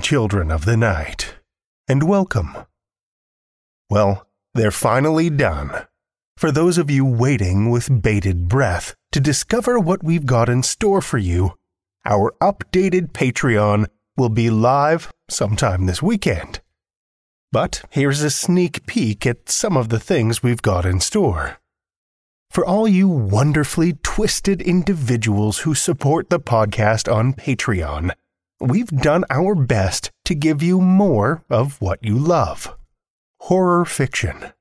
Children of the night, and welcome. Well, they're finally done. For those of you waiting with bated breath to discover what we've got in store for you, our updated Patreon will be live sometime this weekend. But here's a sneak peek at some of the things we've got in store. For all you wonderfully twisted individuals who support the podcast on Patreon, we've done our best to give you more of what you love horror fiction.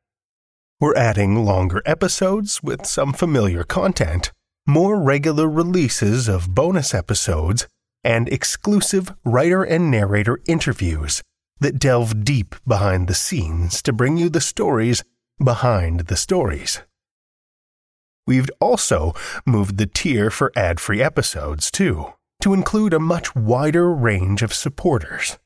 We're adding longer episodes with some familiar content, more regular releases of bonus episodes, and exclusive writer and narrator interviews that delve deep behind the scenes to bring you the stories behind the stories. We've also moved the tier for ad free episodes, too, to include a much wider range of supporters.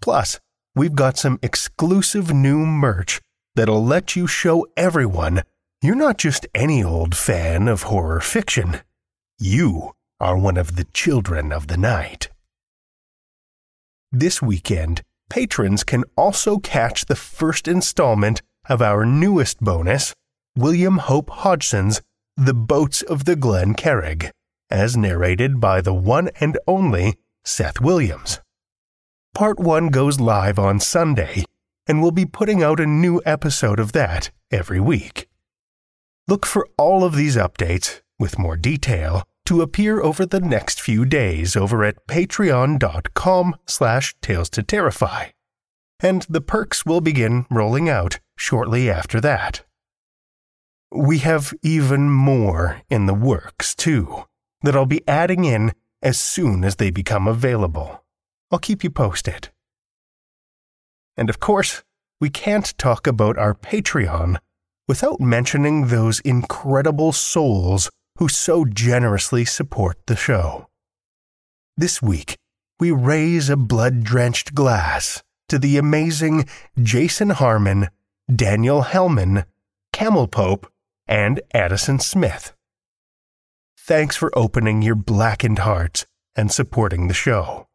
Plus, we've got some exclusive new merch that'll let you show everyone you're not just any old fan of horror fiction. You are one of the children of the night. This weekend, patrons can also catch the first installment of our newest bonus, William Hope Hodgson's The Boats of the Glen Carrig, as narrated by the one and only Seth Williams. Part 1 goes live on Sunday, and we'll be putting out a new episode of that every week. Look for all of these updates, with more detail, to appear over the next few days over at patreon.com slash tales to terrify. And the perks will begin rolling out shortly after that. We have even more in the works, too, that I'll be adding in as soon as they become available. I'll keep you posted. And of course, we can't talk about our Patreon without mentioning those incredible souls who so generously support the show. This week, we raise a blood drenched glass to the amazing Jason Harmon, Daniel Hellman, Camel Pope, and Addison Smith. Thanks for opening your blackened hearts and supporting the show.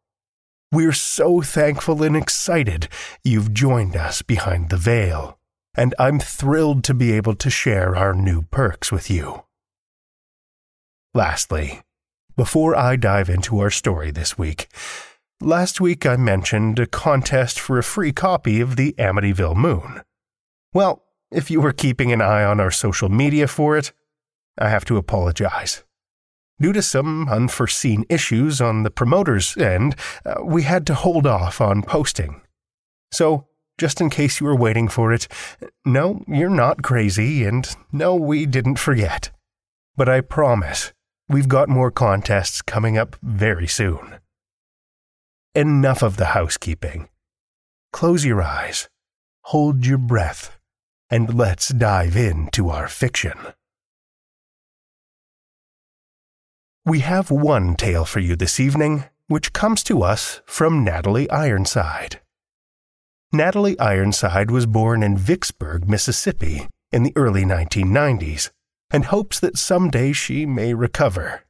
We're so thankful and excited you've joined us behind the veil. and I'm thrilled to be able to share our new perks with you. Lastly, before I dive into our story this week, last week I mentioned a contest for a free copy of the Amityville Moon. Well, if you were keeping an eye on our social media for it, I have to apologize. Due to some unforeseen issues on the promoter's end, uh, we had to hold off on posting. So, just in case you were waiting for it, no, you're not crazy, and no, we didn't forget. But I promise, we've got more contests coming up very soon. Enough of the housekeeping. Close your eyes, hold your breath, and let's dive into our fiction. We have one tale for you this evening, which comes to us from Natalie Ironside. Natalie Ironside was born in Vicksburg, Mississippi, in the early 1990s, and hopes that someday she may recover.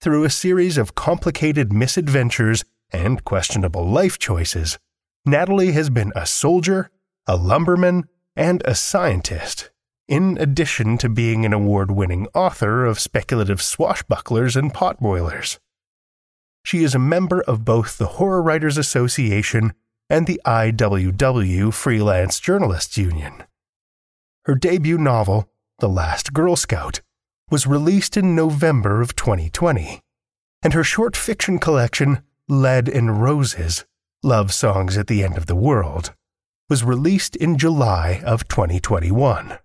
Through a series of complicated misadventures and questionable life choices, Natalie has been a soldier, a lumberman, and a scientist, in addition to being an award winning author of speculative swashbucklers and potboilers. She is a member of both the Horror Writers Association and the IWW Freelance Journalists Union. Her debut novel, The Last Girl Scout, was released in November of 2020, and her short fiction collection, Lead and Roses Love Songs at the End of the World, was released in July of 2021.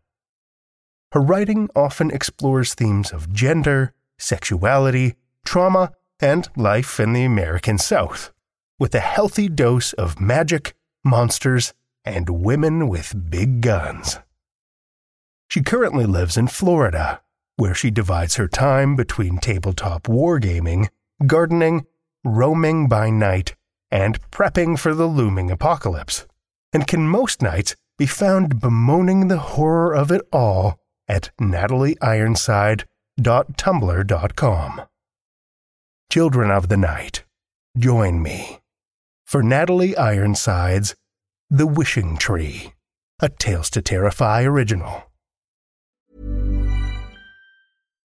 Her writing often explores themes of gender, sexuality, trauma, and life in the American South with a healthy dose of magic, monsters, and women with big guns. She currently lives in Florida, where she divides her time between tabletop wargaming, gardening, roaming by night, and prepping for the looming apocalypse, and can most nights be found bemoaning the horror of it all at natalieironside.tumblr.com. Children of the Night, join me for Natalie Ironside's The Wishing Tree, a Tales to Terrify original.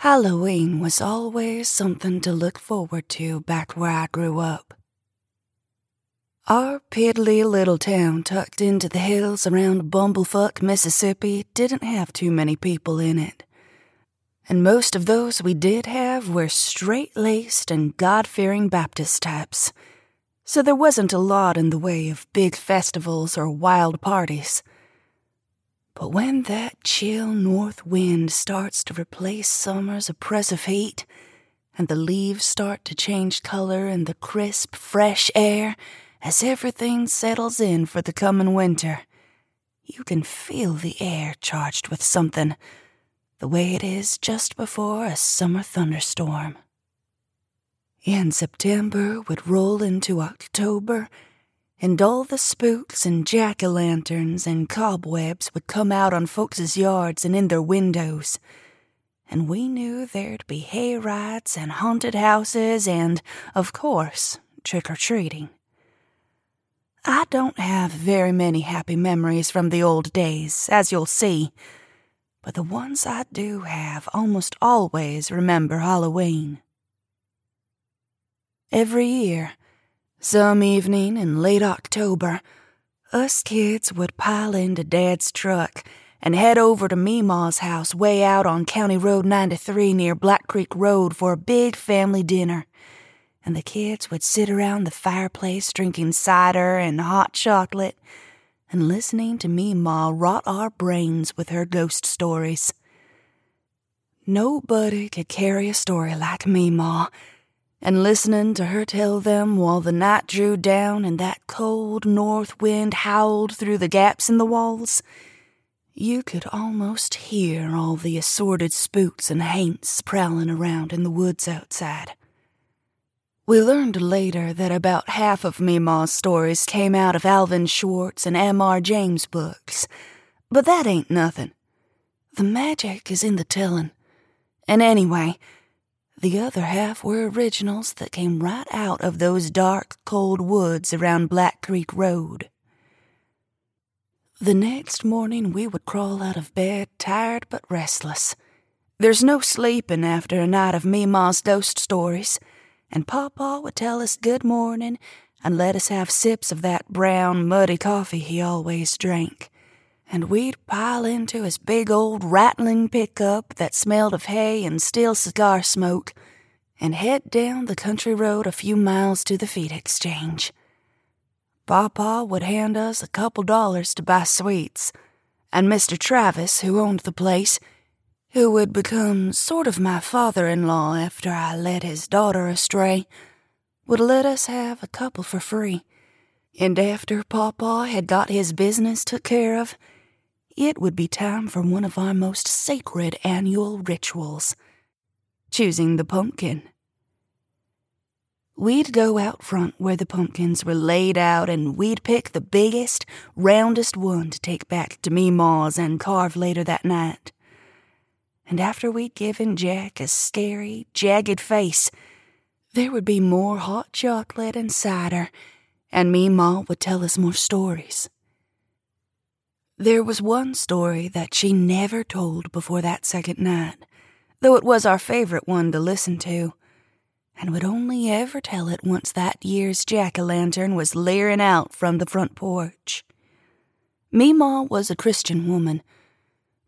Halloween was always something to look forward to back where I grew up. Our piddly little town tucked into the hills around Bumblefuck, Mississippi didn't have too many people in it. And most of those we did have were straight laced and God fearing Baptist types. So there wasn't a lot in the way of big festivals or wild parties. But when that chill north wind starts to replace summer's oppressive heat, and the leaves start to change color in the crisp, fresh air as everything settles in for the coming winter, you can feel the air charged with something, the way it is just before a summer thunderstorm. In September would roll into October and all the spooks and jack o' lanterns and cobwebs would come out on folks' yards and in their windows. And we knew there'd be hay rides and haunted houses and, of course, trick or treating. I don't have very many happy memories from the old days, as you'll see, but the ones I do have almost always remember Halloween. Every year, some evening in late October, us kids would pile into Dad's truck and head over to Meemaw's house way out on County Road 93 near Black Creek Road for a big family dinner. And the kids would sit around the fireplace drinking cider and hot chocolate and listening to Meemaw rot our brains with her ghost stories. Nobody could carry a story like Meemaw and listening to her tell them while the night drew down and that cold north wind howled through the gaps in the walls, you could almost hear all the assorted spooks and haints prowling around in the woods outside. We learned later that about half of Meemaw's stories came out of Alvin Schwartz and M.R. James books, but that ain't nothing. The magic is in the telling. And anyway, the other half were originals that came right out of those dark, cold woods around Black Creek Road. The next morning we would crawl out of bed, tired but restless. There's no sleeping after a night of Meemaw's ghost stories, and Papa would tell us good morning and let us have sips of that brown, muddy coffee he always drank and we'd pile into his big old rattling pickup that smelled of hay and steel cigar smoke and head down the country road a few miles to the feed exchange. Papa would hand us a couple dollars to buy sweets, and Mr. Travis, who owned the place, who would become sort of my father in law after I led his daughter astray, would let us have a couple for free. And after Papa had got his business took care of, it would be time for one of our most sacred annual rituals choosing the pumpkin. We'd go out front where the pumpkins were laid out, and we'd pick the biggest, roundest one to take back to Meemaw's and carve later that night. And after we'd given Jack a scary, jagged face, there would be more hot chocolate and cider, and Meemaw would tell us more stories. There was one story that she never told before that second night, though it was our favorite one to listen to, and would only ever tell it once that year's jack o' lantern was leering out from the front porch. Meemaw was a Christian woman,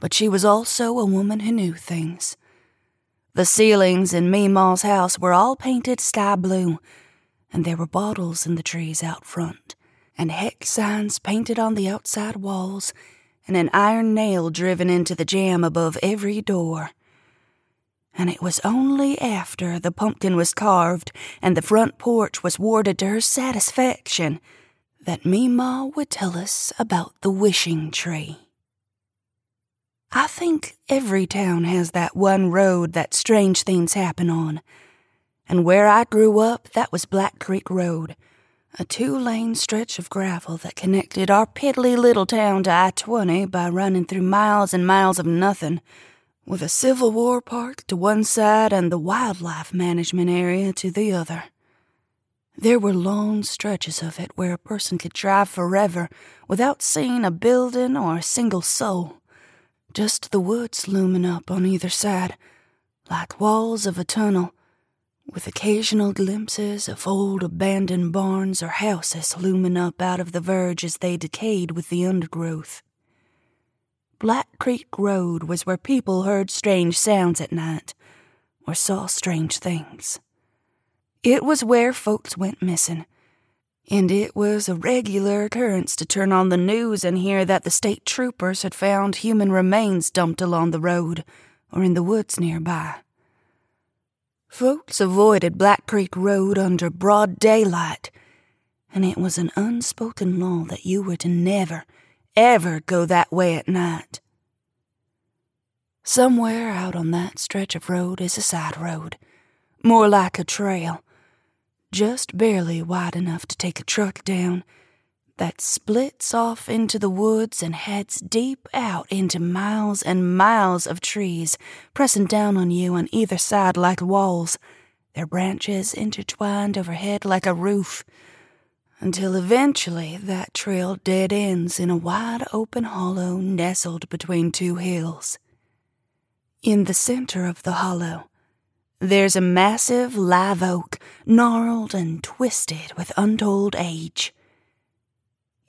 but she was also a woman who knew things. The ceilings in Meemaw's house were all painted sky blue, and there were bottles in the trees out front and hex signs painted on the outside walls, and an iron nail driven into the jamb above every door. And it was only after the pumpkin was carved and the front porch was warded to her satisfaction that Meemaw would tell us about the wishing tree. I think every town has that one road that strange things happen on. And where I grew up, that was Black Creek Road a two lane stretch of gravel that connected our piddly little town to I 20 by running through miles and miles of nothing, with a Civil War park to one side and the wildlife management area to the other. There were long stretches of it where a person could drive forever without seeing a building or a single soul, just the woods looming up on either side, like walls of a tunnel, with occasional glimpses of old abandoned barns or houses looming up out of the verge as they decayed with the undergrowth. Black Creek Road was where people heard strange sounds at night or saw strange things. It was where folks went missing. And it was a regular occurrence to turn on the news and hear that the state troopers had found human remains dumped along the road or in the woods nearby. Folks avoided Black Creek Road under broad daylight, and it was an unspoken law that you were to never, ever go that way at night. Somewhere out on that stretch of road is a side road, more like a trail just barely wide enough to take a truck down, that splits off into the woods and heads deep out into miles and miles of trees, pressing down on you on either side like walls, their branches intertwined overhead like a roof, until eventually that trail dead ends in a wide open hollow nestled between two hills. In the center of the hollow, there's a massive live oak, gnarled and twisted with untold age.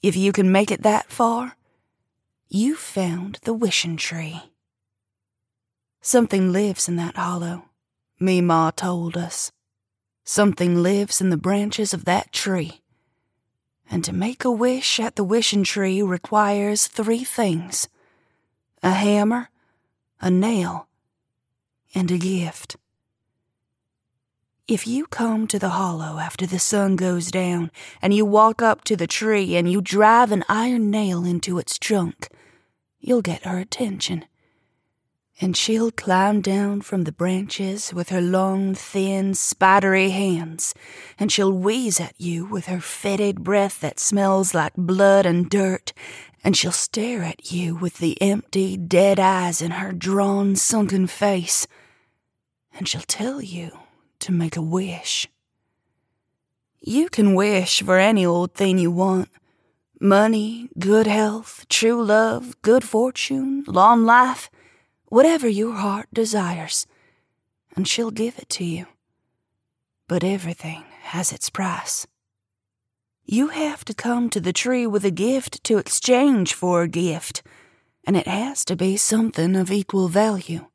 If you can make it that far, you've found the wishing tree. Something lives in that hollow, Meemaw told us. Something lives in the branches of that tree. And to make a wish at the wishing tree requires three things a hammer, a nail, and a gift. If you come to the hollow after the sun goes down, and you walk up to the tree and you drive an iron nail into its trunk, you'll get her attention. And she'll climb down from the branches with her long, thin, spidery hands, and she'll wheeze at you with her fetid breath that smells like blood and dirt, and she'll stare at you with the empty, dead eyes in her drawn, sunken face, and she'll tell you to make a wish. You can wish for any old thing you want money, good health, true love, good fortune, long life, whatever your heart desires, and she'll give it to you. But everything has its price. You have to come to the tree with a gift to exchange for a gift, and it has to be something of equal value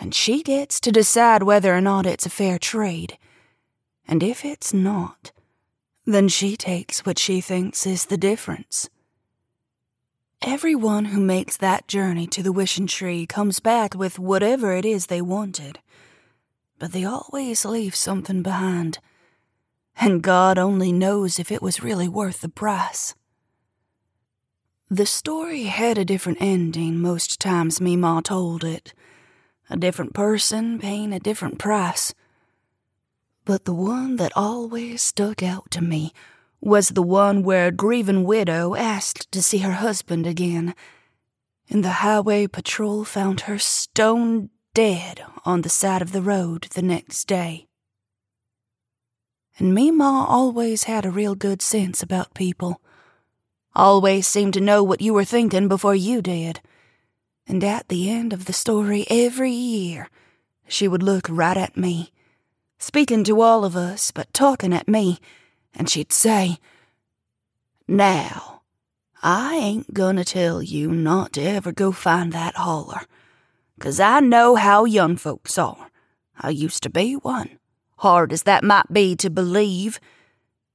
and she gets to decide whether or not it's a fair trade. And if it's not, then she takes what she thinks is the difference. Everyone who makes that journey to the wishing tree comes back with whatever it is they wanted, but they always leave something behind, and God only knows if it was really worth the price. The story had a different ending most times Meemaw told it a different person paying a different price. But the one that always stuck out to me was the one where a grieving widow asked to see her husband again, and the highway patrol found her stone dead on the side of the road the next day. And Meemaw always had a real good sense about people. Always seemed to know what you were thinking before you did. And at the end of the story every year, she would look right at me, speaking to all of us, but talking at me, and she'd say, Now, I ain't gonna tell you not to ever go find that holler, 'cause I know how young folks are. I used to be one, hard as that might be to believe.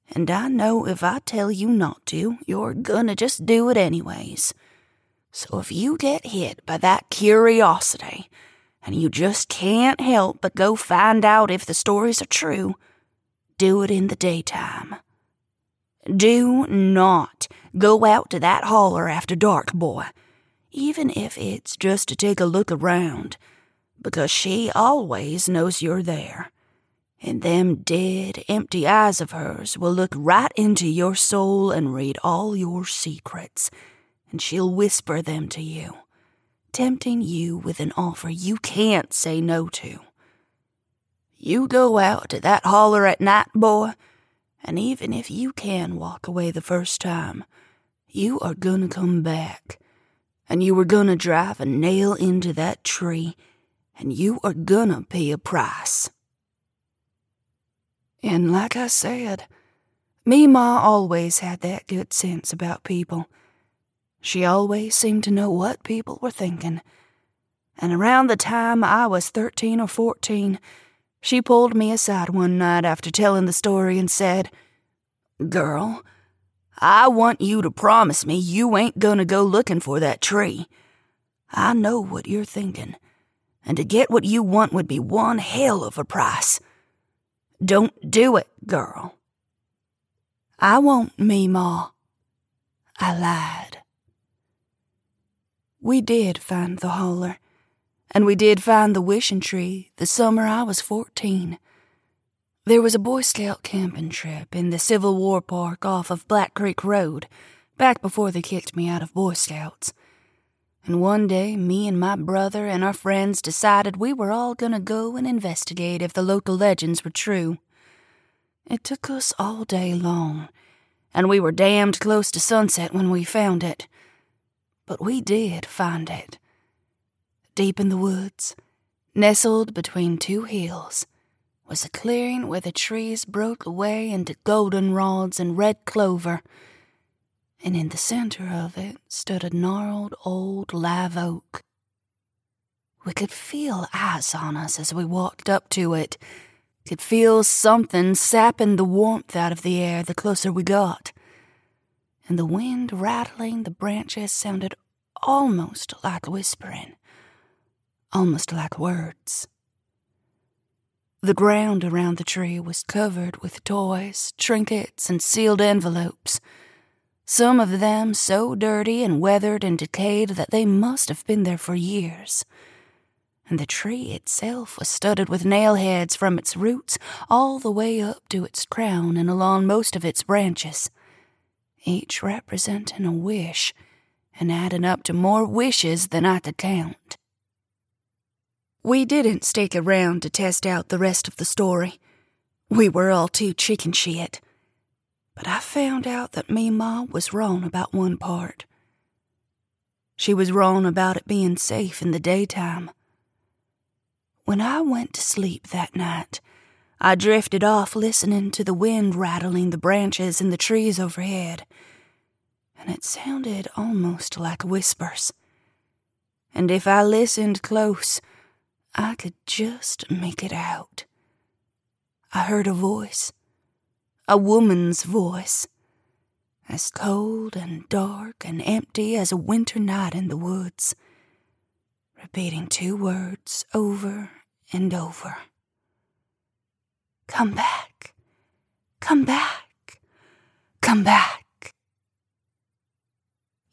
And I know if I tell you not to, you're gonna just do it anyways. So if you get hit by that curiosity, and you just can't help but go find out if the stories are true, do it in the daytime. Do not go out to that holler after dark, boy, even if it's just to take a look around, because she always knows you're there. and them dead, empty eyes of hers will look right into your soul and read all your secrets, and she'll whisper them to you, tempting you with an offer you can't say no to. You go out to that holler at night, boy, and even if you can walk away the first time, you are gonna come back, and you are gonna drive a nail into that tree, and you are gonna pay a price. And like I said, Meemaw always had that good sense about people. She always seemed to know what people were thinking. And around the time I was 13 or 14, she pulled me aside one night after telling the story and said, Girl, I want you to promise me you ain't gonna go looking for that tree. I know what you're thinking, and to get what you want would be one hell of a price. Don't do it, girl. I won't, Meemaw. I lied. We did find the holler, and we did find the wishing tree the summer I was fourteen. There was a Boy Scout camping trip in the Civil War Park off of Black Creek Road, back before they kicked me out of Boy Scouts. And one day, me and my brother and our friends decided we were all gonna go and investigate if the local legends were true. It took us all day long, and we were damned close to sunset when we found it. But we did find it. Deep in the woods, nestled between two hills, was a clearing where the trees broke away into goldenrods and red clover and in the center of it stood a gnarled old live oak. We could feel eyes on us as we walked up to it, could feel something sapping the warmth out of the air the closer we got. And the wind rattling the branches sounded almost like whispering, almost like words. The ground around the tree was covered with toys, trinkets, and sealed envelopes some of them so dirty and weathered and decayed that they must have been there for years. And the tree itself was studded with nail heads from its roots all the way up to its crown and along most of its branches, each representing a wish and adding up to more wishes than I could count. We didn't stick around to test out the rest of the story. We were all too chicken shit. But I found out that Meemaw was wrong about one part. She was wrong about it being safe in the daytime. When I went to sleep that night, I drifted off listening to the wind rattling the branches in the trees overhead, and it sounded almost like whispers. And if I listened close, I could just make it out. I heard a voice a woman's voice, as cold and dark and empty as a winter night in the woods, repeating two words over and over Come back, come back, come back.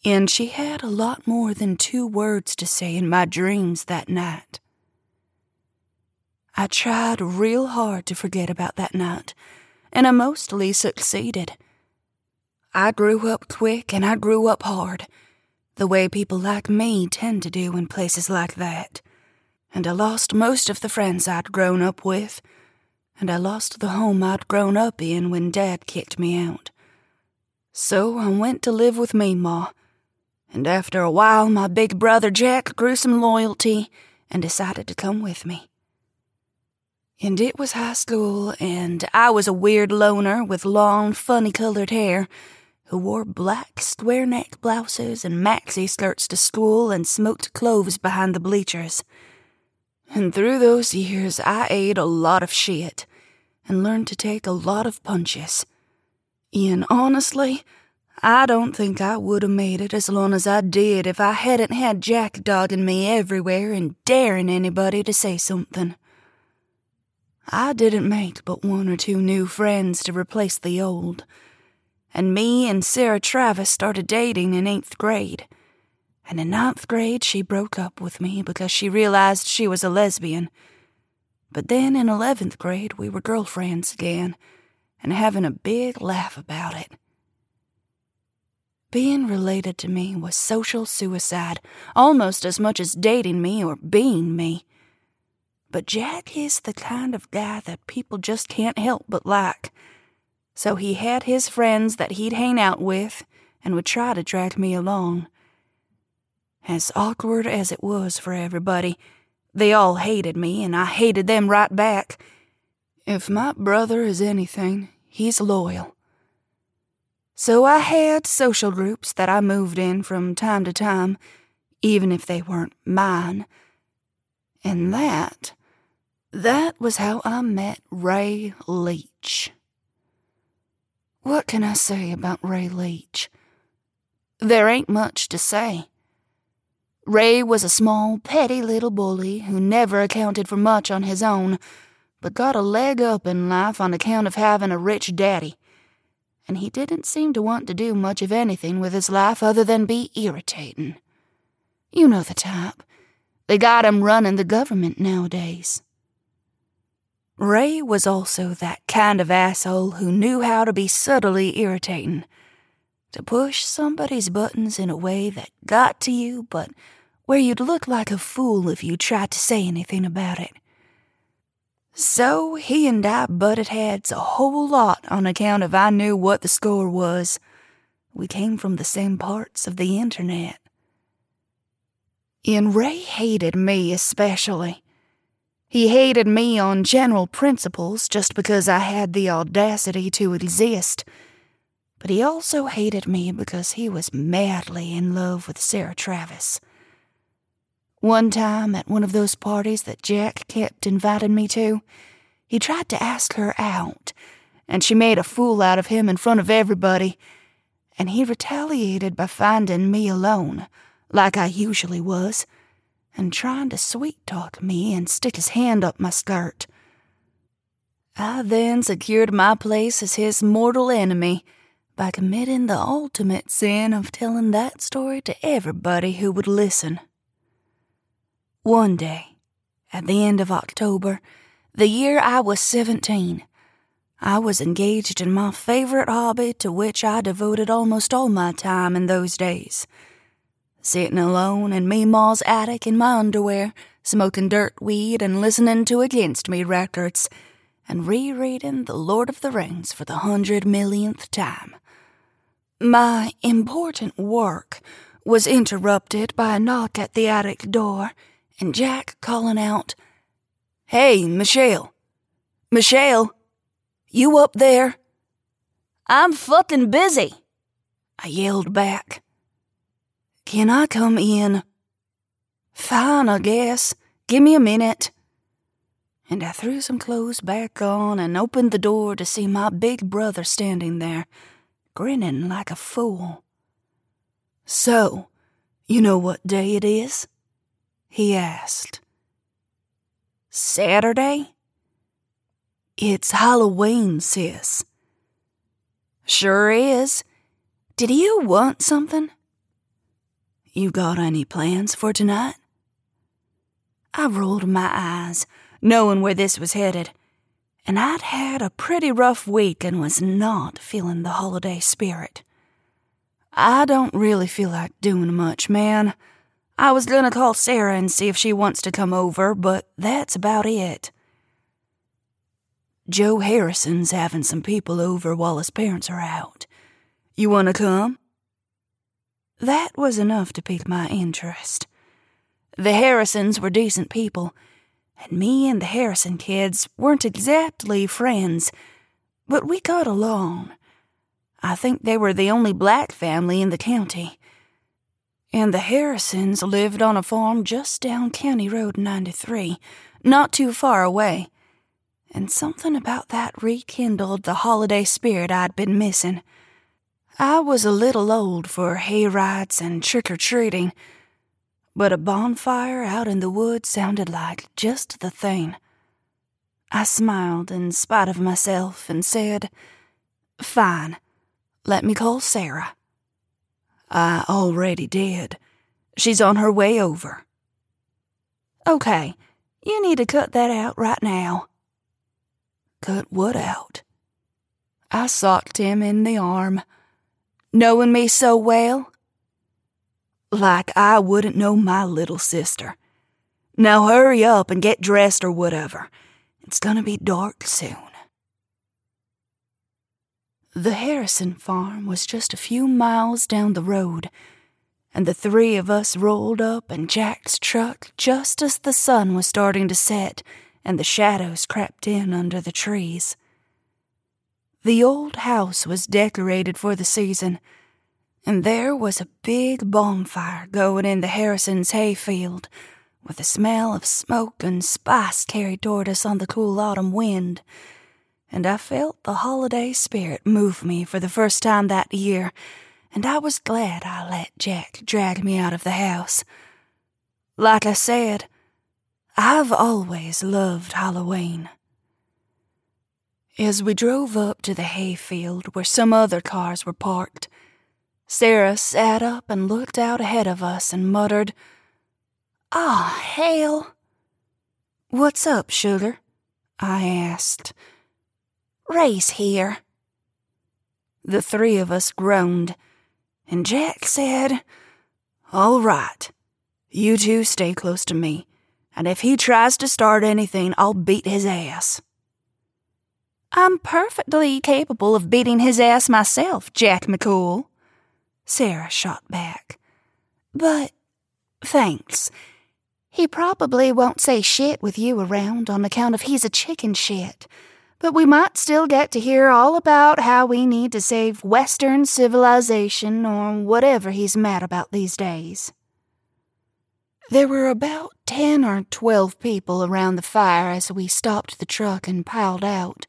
And she had a lot more than two words to say in my dreams that night. I tried real hard to forget about that night and I mostly succeeded. I grew up quick and I grew up hard, the way people like me tend to do in places like that. And I lost most of the friends I'd grown up with, and I lost the home I'd grown up in when Dad kicked me out. So I went to live with Ma, and after a while my big brother Jack grew some loyalty and decided to come with me. And it was high school, and I was a weird loner with long, funny colored hair who wore black square neck blouses and maxi skirts to school and smoked cloves behind the bleachers. And through those years, I ate a lot of shit and learned to take a lot of punches. And honestly, I don't think I would have made it as long as I did if I hadn't had Jack dogging me everywhere and daring anybody to say something. I didn't make but one or two new friends to replace the old. And me and Sarah Travis started dating in eighth grade. And in ninth grade, she broke up with me because she realized she was a lesbian. But then in 11th grade, we were girlfriends again and having a big laugh about it. Being related to me was social suicide, almost as much as dating me or being me. But Jack is the kind of guy that people just can't help but like. So he had his friends that he'd hang out with and would try to drag me along. As awkward as it was for everybody, they all hated me and I hated them right back. If my brother is anything, he's loyal. So I had social groups that I moved in from time to time, even if they weren't mine. And that, that was how I met Ray Leach. What can I say about Ray Leach? There ain't much to say. Ray was a small, petty little bully who never accounted for much on his own, but got a leg up in life on account of having a rich daddy. And he didn't seem to want to do much of anything with his life other than be irritating. You know the type. They got him running the government nowadays. Ray was also that kind of asshole who knew how to be subtly irritating to push somebody's buttons in a way that got to you, but where you'd look like a fool if you tried to say anything about it. So he and I butted heads a whole lot on account of I knew what the score was. We came from the same parts of the internet. And Ray hated me especially. He hated me on general principles just because I had the audacity to exist but he also hated me because he was madly in love with Sarah Travis. One time at one of those parties that Jack kept inviting me to, he tried to ask her out, and she made a fool out of him in front of everybody, and he retaliated by finding me alone, like I usually was, and trying to sweet talk me and stick his hand up my skirt. I then secured my place as his mortal enemy by committing the ultimate sin of telling that story to everybody who would listen. One day, at the end of October, the year I was 17, I was engaged in my favorite hobby to which I devoted almost all my time in those days. Sitting alone in Meemaw's attic in my underwear, smoking dirt weed and listening to Against Me records, and rereading The Lord of the Rings for the hundred millionth time. My important work was interrupted by a knock at the attic door and Jack calling out, Hey, Michelle! Michelle! You up there? I'm fucking busy, I yelled back. Can I come in? Fine, I guess. Give me a minute. And I threw some clothes back on and opened the door to see my big brother standing there grinning like a fool. So, you know what day it is? He asked. Saturday? It's Halloween, sis. Sure is. Did you want something? You got any plans for tonight? I rolled my eyes, knowing where this was headed and I'd had a pretty rough week and was not feeling the holiday spirit. I don't really feel like doing much, man. I was gonna call Sarah and see if she wants to come over, but that's about it. Joe Harrison's having some people over while his parents are out. You wanna come? That was enough to pique my interest. The Harrisons were decent people and me and the Harrison kids weren't exactly friends, but we got along. I think they were the only black family in the county. And the Harrisons lived on a farm just down County Road 93, not too far away. And something about that rekindled the holiday spirit I'd been missing. I was a little old for hay rides and trick or treating but a bonfire out in the woods sounded like just the thing. I smiled in spite of myself and said, Fine, let me call Sarah. I already did. She's on her way over. Okay, You need to cut that out right now. Cut what out? I socked him in the arm. Knowing me so well? Like I wouldn't know my little sister. Now hurry up and get dressed or whatever. It's gonna be dark soon. The Harrison farm was just a few miles down the road, and the three of us rolled up in Jack's truck just as the sun was starting to set and the shadows crept in under the trees. The old house was decorated for the season, and there was a big bonfire going in the Harrisons' hayfield, with a smell of smoke and spice carried toward us on the cool autumn wind and I felt the holiday spirit move me for the first time that year, and I was glad I let Jack drag me out of the house. Like I said, I've always loved Halloween. As we drove up to the hayfield where some other cars were parked, Sarah sat up and looked out ahead of us and muttered, Ah, oh, hell! What's up, sugar? I asked Ray's here. The three of us groaned, and Jack said, All right, you two stay close to me, and if he tries to start anything, I'll beat his ass. I'm perfectly capable of beating his ass myself, Jack McCool. Sarah shot back. But thanks. He probably won't say shit with you around on account of he's a chicken shit but we might still get to hear all about how we need to save Western civilization or whatever he's mad about these days. There were about ten or twelve people around the fire as we stopped the truck and piled out,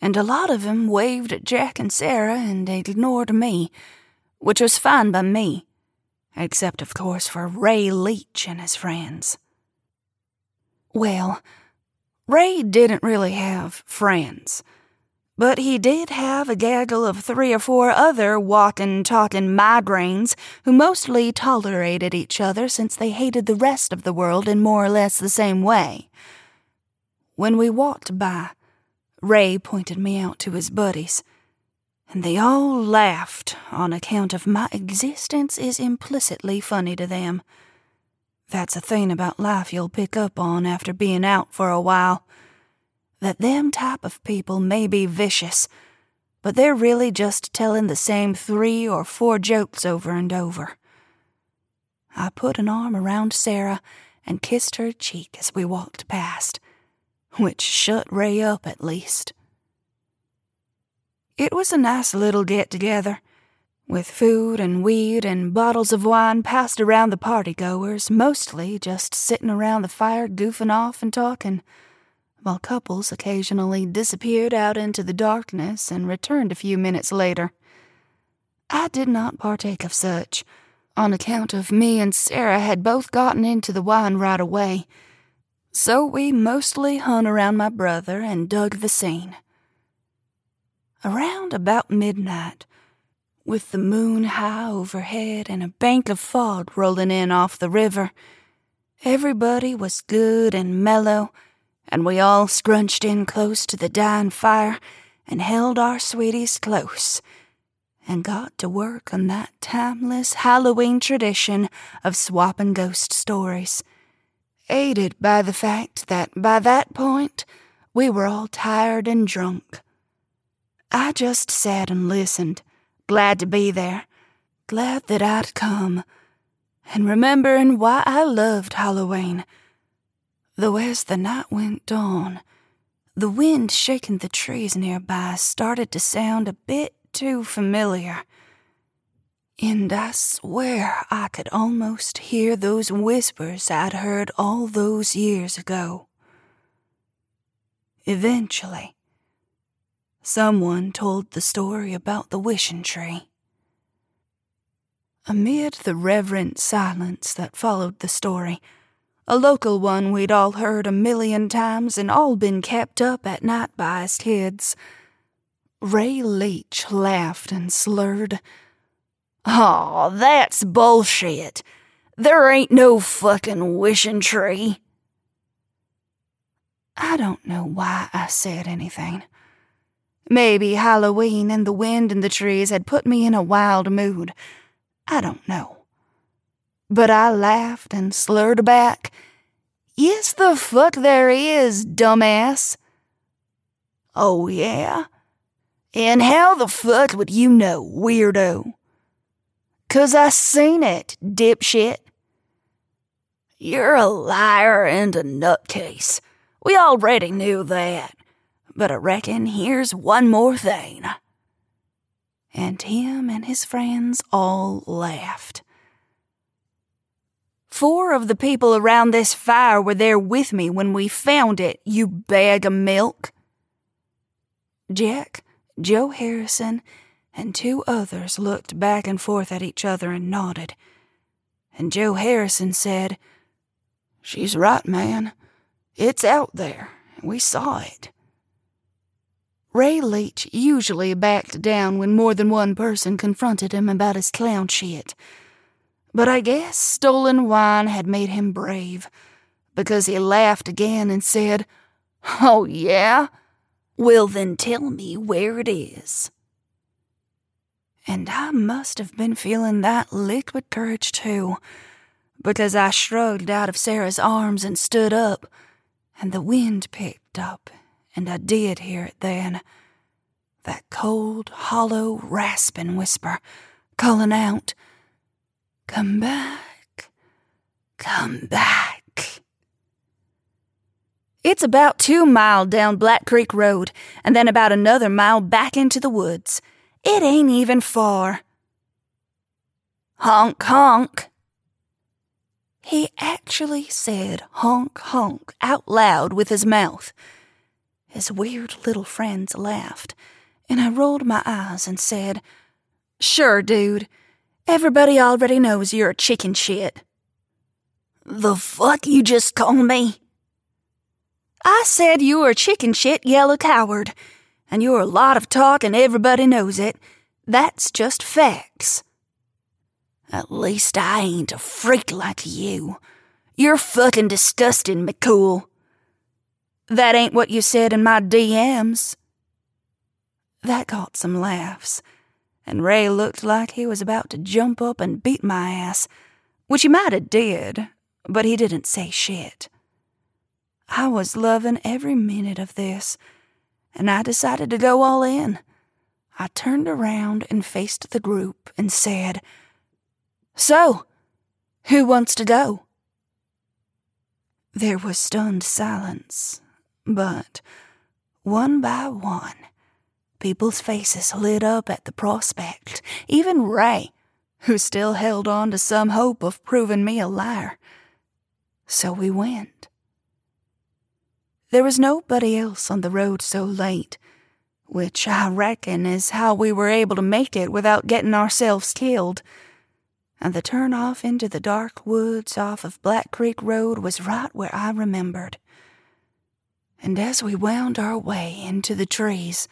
and a lot of 'em waved at Jack and Sarah and ignored me, which was fine by me, except, of course, for Ray Leach and his friends. Well, Ray didn't really have friends, but he did have a gaggle of three or four other walking, talking migraines who mostly tolerated each other since they hated the rest of the world in more or less the same way. When we walked by, Ray pointed me out to his buddies, and they all laughed on account of my existence is implicitly funny to them. That's a thing about life you'll pick up on after being out for a while. That them type of people may be vicious, but they're really just telling the same three or four jokes over and over. I put an arm around Sarah and kissed her cheek as we walked past, which shut Ray up at least. It was a nice little get together with food and weed and bottles of wine passed around the partygoers, mostly just sitting around the fire goofing off and talking, while couples occasionally disappeared out into the darkness and returned a few minutes later. I did not partake of such, on account of me and Sarah had both gotten into the wine right away, so we mostly hung around my brother and dug the scene. Around about midnight, with the moon high overhead and a bank of fog rolling in off the river. Everybody was good and mellow, and we all scrunched in close to the dying fire and held our sweeties close and got to work on that timeless Halloween tradition of swapping ghost stories, aided by the fact that by that point we were all tired and drunk. I just sat and listened glad to be there, glad that I'd come, and remembering why I loved Halloween. Though as the night went on, the wind shaking the trees nearby started to sound a bit too familiar. And I swear I could almost hear those whispers I'd heard all those years ago. Eventually, someone told the story about the wishing tree. Amid the reverent silence that followed the story, a local one we'd all heard a million times and all been kept up at night by as kids, Ray Leach laughed and slurred. Aw, oh, that's bullshit. There ain't no fucking wishing tree. I don't know why I said anything. Maybe Halloween and the wind in the trees had put me in a wild mood. I don't know. But I laughed and slurred back, Yes, the fuck there is, dumbass. Oh, yeah? And how the fuck would you know, weirdo? 'Cause I seen it, dipshit. You're a liar and a nutcase. We already knew that. But I reckon here's one more thing. And him and his friends all laughed. Four of the people around this fire were there with me when we found it, you bag of milk. Jack, Joe Harrison, and two others looked back and forth at each other and nodded. And Joe Harrison said, She's right, man. It's out there. We saw it. Ray Leach usually backed down when more than one person confronted him about his clown shit. But I guess stolen wine had made him brave, because he laughed again and said, Oh, yeah? Well, then tell me where it is. And I must have been feeling that liquid courage too, because I shrugged out of Sarah's arms and stood up, and the wind picked up, and I did hear it then. That cold, hollow, rasping whisper, calling out, Come back. Come back. It's about two mile down Black Creek Road, and then about another mile back into the woods. It ain't even far. Honk honk. He actually said honk honk out loud with his mouth. His weird little friends laughed, and I rolled my eyes and said, Sure, dude. Everybody already knows you're a chicken shit. The fuck you just called me? I said you were a chicken shit yellow coward, and you're a lot of talk and everybody knows it. That's just facts. At least I ain't a freak like you. You're fucking disgusting, McCool. That ain't what you said in my DMs. That got some laughs and Ray looked like he was about to jump up and beat my ass, which he might have did, but he didn't say shit. I was loving every minute of this, and I decided to go all in. I turned around and faced the group and said, So, who wants to go? There was stunned silence, but one by one, People's faces lit up at the prospect, even Ray, who still held on to some hope of proving me a liar. So we went. There was nobody else on the road so late, which I reckon is how we were able to make it without getting ourselves killed. And the turn off into the dark woods off of Black Creek Road was right where I remembered. And as we wound our way into the trees,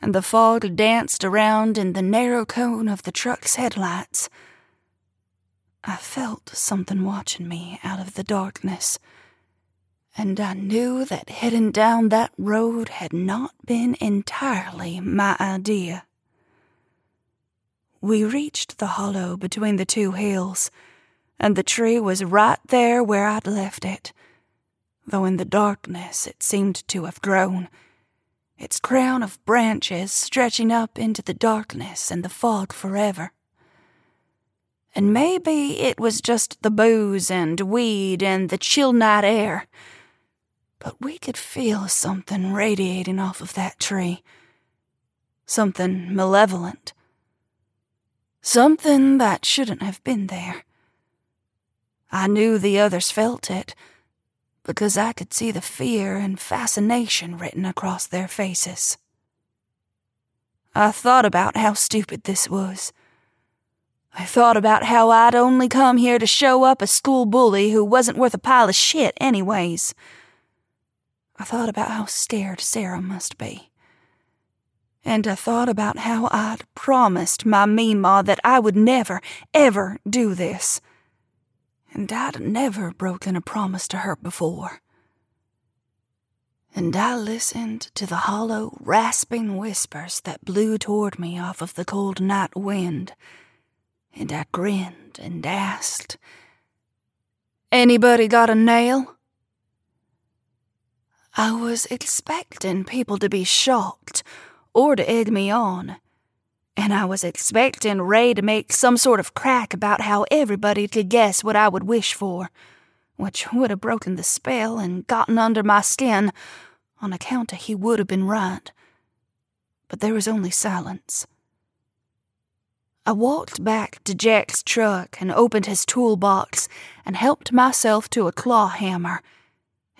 and the fog danced around in the narrow cone of the truck's headlights. I felt something watching me out of the darkness, and I knew that heading down that road had not been entirely my idea. We reached the hollow between the two hills, and the tree was right there where I'd left it, though in the darkness it seemed to have grown its crown of branches stretching up into the darkness and the fog forever. And maybe it was just the booze and weed and the chill night air, but we could feel something radiating off of that tree. Something malevolent. Something that shouldn't have been there. I knew the others felt it because I could see the fear and fascination written across their faces. I thought about how stupid this was. I thought about how I'd only come here to show up a school bully who wasn't worth a pile of shit, anyways. I thought about how scared Sarah must be. And I thought about how I'd promised my Meemaw that I would never, ever do this and I'd never broken a promise to her before. and I listened to the hollow, rasping whispers that blew toward me off of the cold night wind, and I grinned and asked, Anybody got a nail? I was expecting people to be shocked or to egg me on, and I was expecting Ray to make some sort of crack about how everybody could guess what I would wish for, which would have broken the spell and gotten under my skin on account of he would have been right. But there was only silence. I walked back to Jack's truck and opened his toolbox and helped myself to a claw hammer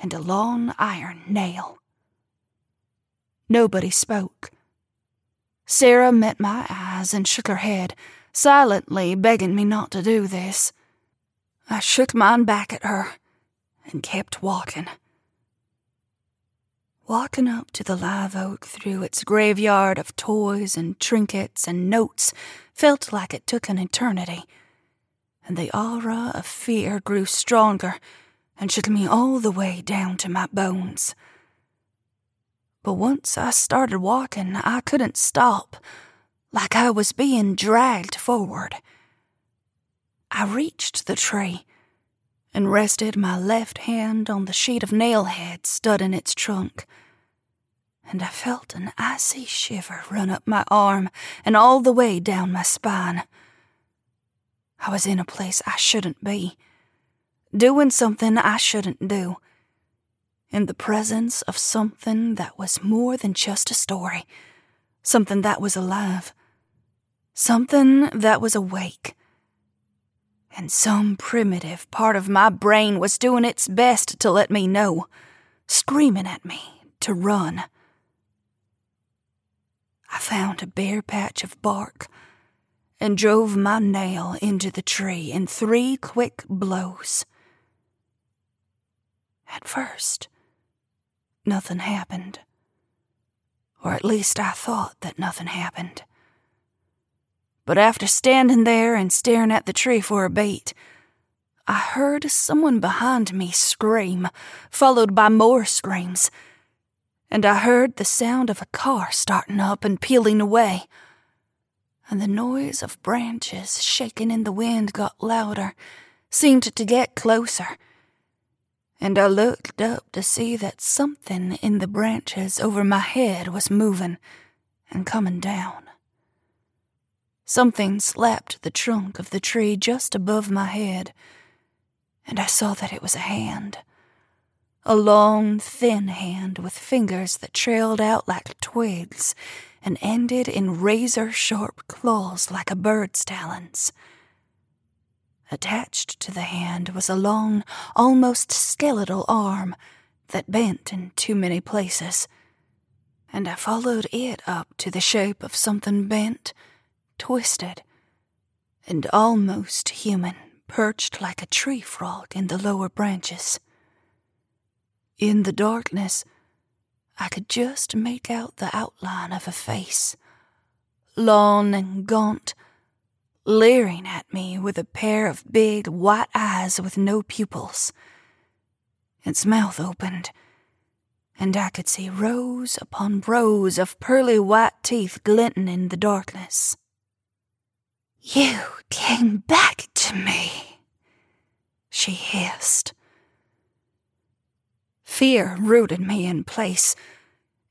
and a long iron nail. Nobody spoke. Sarah met my eyes and shook her head, silently begging me not to do this. I shook mine back at her and kept walking walking up to the live oak through its graveyard of toys and trinkets and notes felt like it took an eternity, and the aura of fear grew stronger and shook me all the way down to my bones. But once I started walking, I couldn't stop, like I was being dragged forward. I reached the tree and rested my left hand on the sheet of nailhead in its trunk. And I felt an icy shiver run up my arm and all the way down my spine. I was in a place I shouldn't be, doing something I shouldn't do, in the presence of something that was more than just a story, something that was alive, something that was awake and some primitive part of my brain was doing its best to let me know, screaming at me to run. I found a bare patch of bark and drove my nail into the tree in three quick blows. At first, nothing happened. Or at least I thought that nothing happened. But after standing there and staring at the tree for a bait, I heard someone behind me scream, followed by more screams. And I heard the sound of a car starting up and peeling away. And the noise of branches shaking in the wind got louder, seemed to get closer. And I looked up to see that something in the branches over my head was moving and coming down. Something slapped the trunk of the tree just above my head, and I saw that it was a hand. A long, thin hand with fingers that trailed out like twigs and ended in razor sharp claws like a bird's talons. Attached to the hand was a long, almost skeletal arm that bent in too many places, and I followed it up to the shape of something bent twisted, and almost human, perched like a tree frog in the lower branches. In the darkness, I could just make out the outline of a face, long and gaunt, leering at me with a pair of big white eyes with no pupils. Its mouth opened, and I could see rows upon rows of pearly white teeth glinting in the darkness. You came back to me, she hissed. Fear rooted me in place,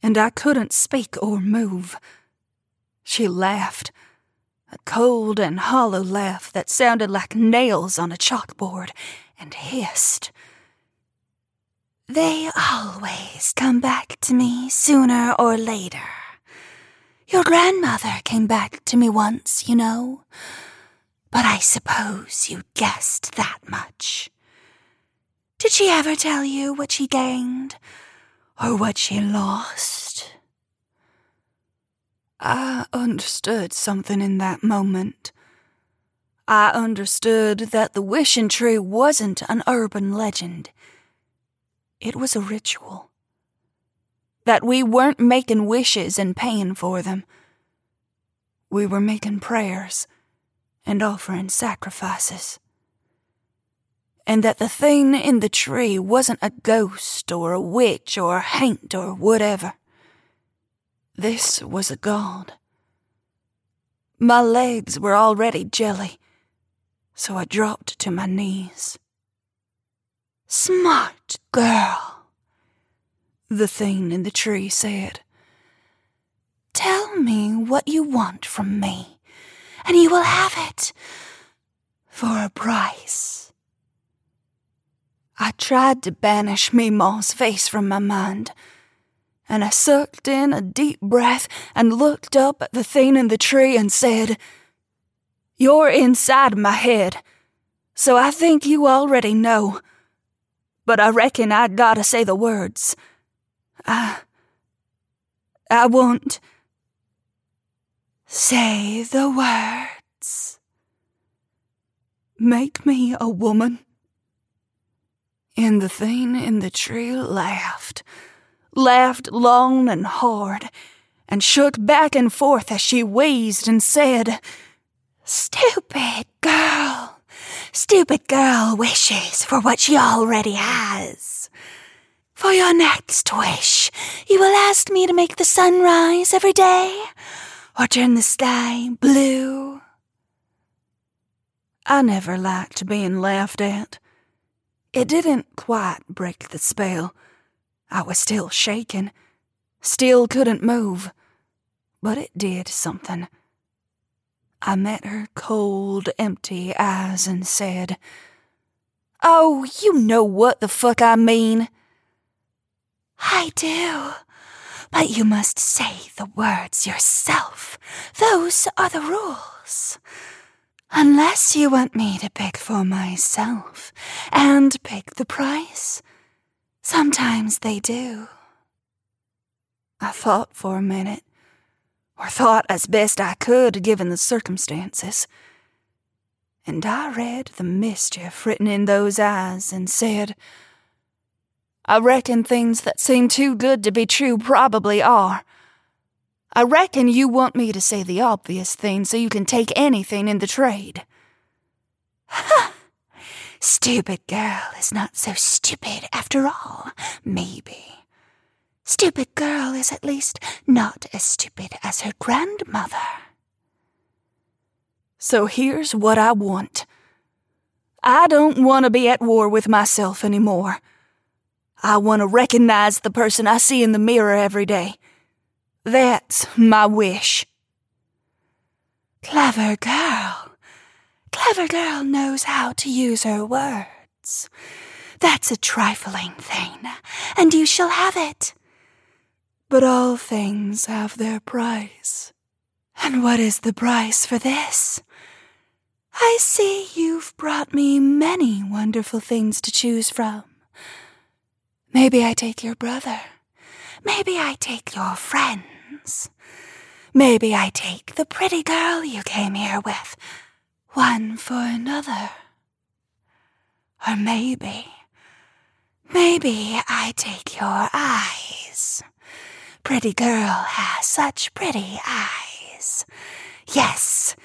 and I couldn't speak or move. She laughed, a cold and hollow laugh that sounded like nails on a chalkboard, and hissed. They always come back to me sooner or later. Your grandmother came back to me once, you know. But I suppose you guessed that much. Did she ever tell you what she gained or what she lost? I understood something in that moment. I understood that the wishing tree wasn't an urban legend. It was a ritual that we weren't making wishes and paying for them. We were making prayers and offering sacrifices. and that the thing in the tree wasn't a ghost or a witch or a haint or whatever. This was a god. My legs were already jelly, so I dropped to my knees. Smart girl, the thing in the tree said. Tell me what you want from me, and you will have it for a price. I tried to banish Meemaw's face from my mind, and I sucked in a deep breath and looked up at the thing in the tree and said, You're inside my head, so I think you already know. But I reckon I gotta say the words. I. I won't. Say the words. Make me a woman. And the thing in the tree laughed, laughed long and hard, and shook back and forth as she wheezed and said, Stupid girl, stupid girl wishes for what she already has. For your next wish, you will ask me to make the sun rise every day, or turn the sky blue. I never liked being laughed at. It didn't quite break the spell. I was still shaking, still couldn't move, but it did something. I met her cold, empty eyes and said, Oh, you know what the fuck I mean. I do. But you must say the words yourself. Those are the rules. Unless you want me to pick for myself and pick the price. Sometimes they do. I thought for a minute, or thought as best I could given the circumstances. And I read the mischief written in those eyes and said, I reckon things that seem too good to be true probably are. I reckon you want me to say the obvious thing so you can take anything in the trade. Ha! Stupid girl is not so stupid after all, maybe. Stupid girl is at least not as stupid as her grandmother. So here's what I want. I don't want to be at war with myself anymore. I want to recognize the person I see in the mirror every day. That's my wish. Clever girl. Clever girl knows how to use her words. That's a trifling thing, and you shall have it. But all things have their price. And what is the price for this? I see you've brought me many wonderful things to choose from. Maybe I take your brother. Maybe I take your friends. Maybe I take the pretty girl you came here with, one for another. Or maybe, maybe I take your eyes. Pretty girl has such pretty eyes. Yes,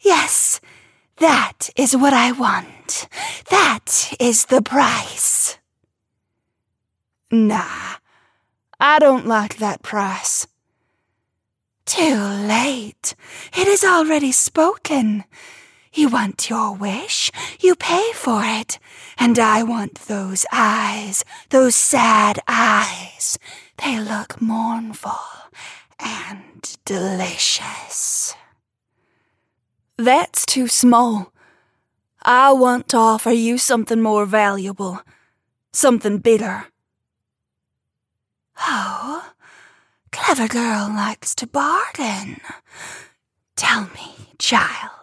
yes, that is what I want. That is the price. Nah, I don't like that price. Too late. It is already spoken. You want your wish, you pay for it. And I want those eyes, those sad eyes. They look mournful and delicious. That's too small. I want to offer you something more valuable, something bigger. Oh, Clever girl likes to bargain. Tell me, child,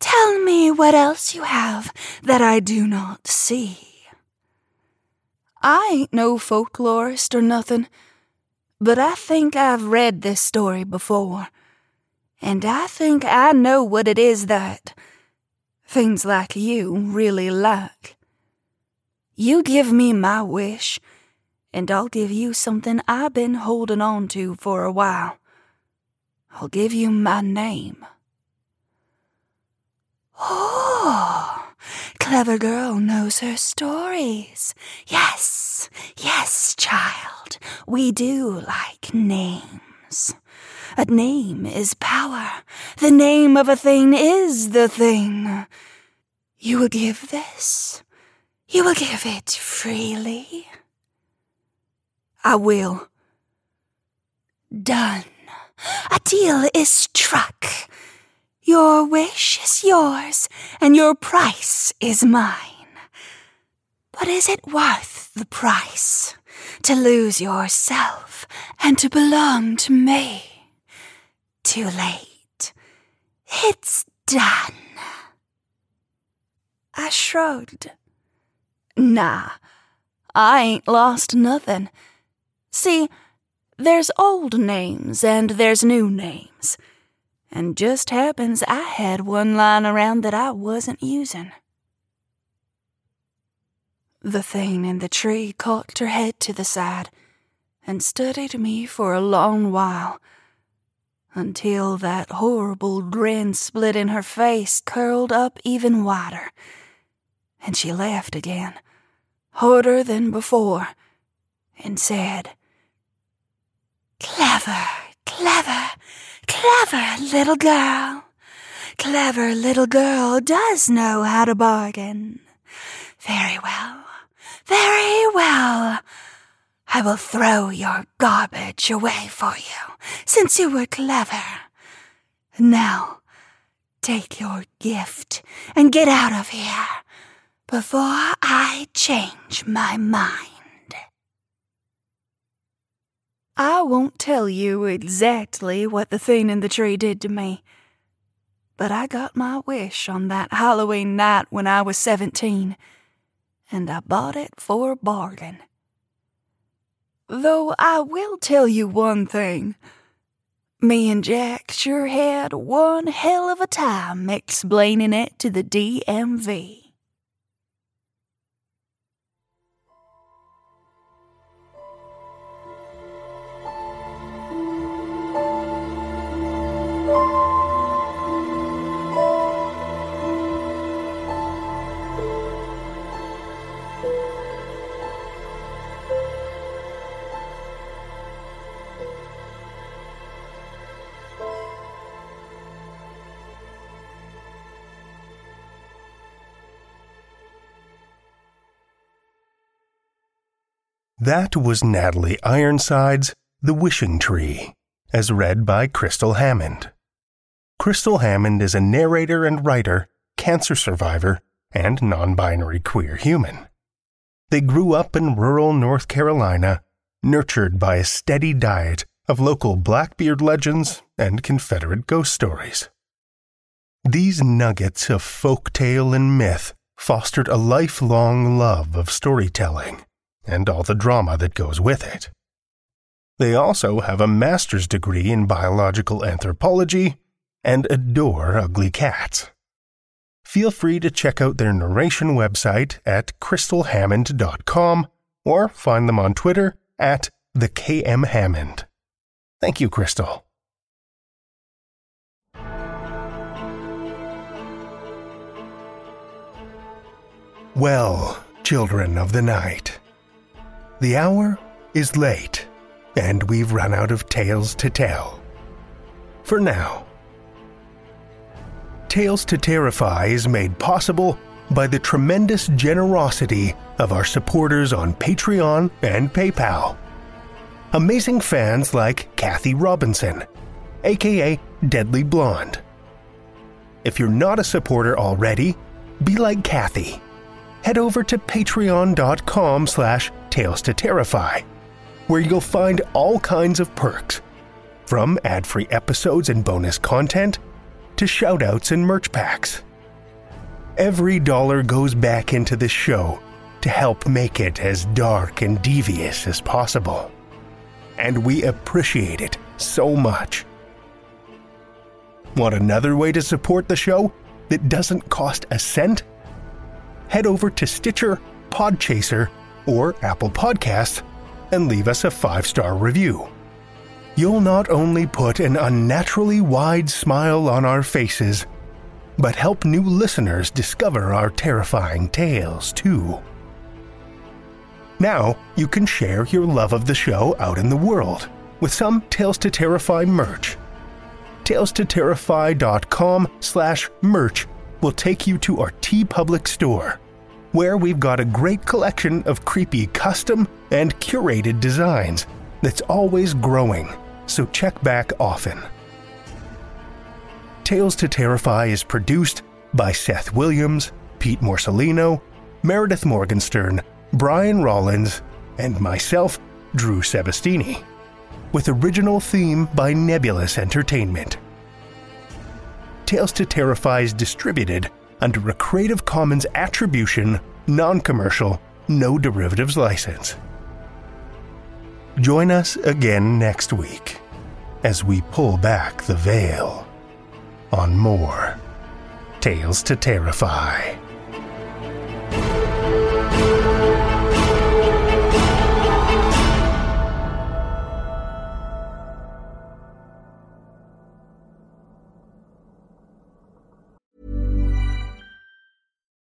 tell me what else you have that I do not see. I ain't no folklorist or nothing, but I think I've read this story before, and I think I know what it is that things like you really like. You give me my wish and I'll give you something I've been holding on to for a while. I'll give you my name. Oh, clever girl knows her stories. Yes, yes, child, we do like names. A name is power. The name of a thing is the thing. You will give this. You will give it freely. I will. Done. A deal is struck. Your wish is yours, and your price is mine. But is it worth the price to lose yourself and to belong to me? Too late. It's done. I shrugged. Nah, I ain't lost nothing. See, there's old names and there's new names and just happens I had one lying around that I wasn't using. The thing in the tree cocked her head to the side and studied me for a long while until that horrible grin split in her face curled up even wider, and she laughed again, harder than before, and said, Clever, clever. Clever little girl. Clever little girl does know how to bargain. Very well. Very well. I will throw your garbage away for you, since you were clever. Now, take your gift and get out of here before I change my mind. I won't tell you exactly what the thing in the tree did to me, but I got my wish on that Halloween night when I was 17, and I bought it for a bargain. Though I will tell you one thing. Me and Jack sure had one hell of a time explaining it to the DMV. That was Natalie Ironside's The Wishing Tree, as read by Krystal Hammond. Krystal Hammond is a narrator and writer, cancer survivor, and non binary queer human. They grew up in rural North Carolina, nurtured by a steady diet of local Blackbeard legends and Confederate ghost stories. These nuggets of folk tale and myth fostered a lifelong love of storytelling and all the drama that goes with it. They also have a master's degree in biological anthropology and adore ugly cats. Feel free to check out their narration website at krystalhammond.com or find them on Twitter at the KM Hammond. Thank you, Krystal. Well, children of the night. The hour is late, and we've run out of tales to tell. For now. Tales to Terrify is made possible by the tremendous generosity of our supporters on Patreon and PayPal. Amazing fans like Kathy Robinson, aka Deadly Blonde. If you're not a supporter already, be like Kathy. Head over to patreon.com slash Tales to Terrify, where you'll find all kinds of perks, from ad free episodes and bonus content to shoutouts and merch packs. Every dollar goes back into the show to help make it as dark and devious as possible. And we appreciate it so much. Want another way to support the show that doesn't cost a cent? Head over to Stitcher, Podchaser, or Apple Podcasts and leave us a five star review. You'll not only put an unnaturally wide smile on our faces, but help new listeners discover our terrifying tales too. Now, you can share your love of the show out in the world with some Tales to Terrify merch. TalesToTerrify.com slash merch will take you to our T TeePublic store, where we've got a great collection of creepy custom and curated designs that's always growing, so check back often. Tales to Terrify is produced by Seth Williams, Pete Morcellino, Meredith Morgenstern, Brian Rollins, and myself, Drew Sebastini, with original theme by Nebulus Entertainment. Tales to Terrify is distributed under a Creative Commons Attribution, Non Commercial, No Derivatives license. Join us again next week as we pull back the veil on more Tales to Terrify.